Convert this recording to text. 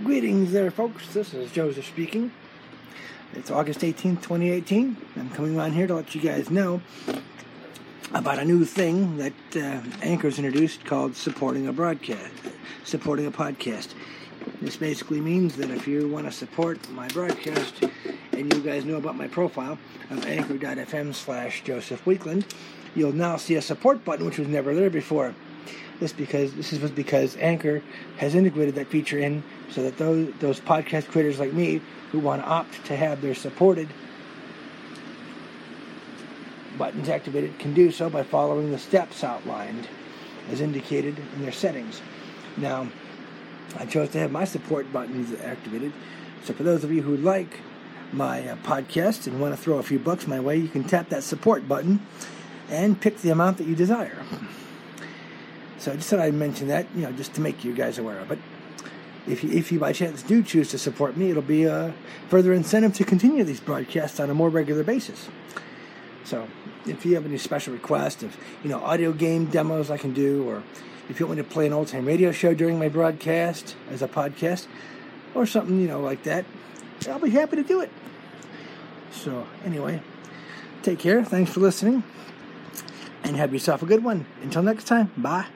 Greetings there, folks. This is Joseph speaking. It's August 18th, 2018. I'm coming around here to let you guys know about a new thing that uh, Anchor's introduced called supporting a broadcast, supporting a podcast. This basically means that if you want to support my broadcast and you guys know about my profile of anchor.fm slash Joseph Weekland, you'll now see a support button which was never there before. This because this is because Anchor has integrated that feature in so that those those podcast creators like me who want to opt to have their supported buttons activated can do so by following the steps outlined as indicated in their settings. Now, I chose to have my support buttons activated. So for those of you who like my uh, podcast and want to throw a few bucks my way, you can tap that support button and pick the amount that you desire. So I just thought I'd mention that, you know, just to make you guys aware of it. If you, if you by chance do choose to support me, it'll be a further incentive to continue these broadcasts on a more regular basis. So if you have any special requests of, you know, audio game demos I can do, or if you want me to play an old time radio show during my broadcast as a podcast, or something, you know, like that, I'll be happy to do it. So anyway, take care. Thanks for listening and have yourself a good one. Until next time, bye.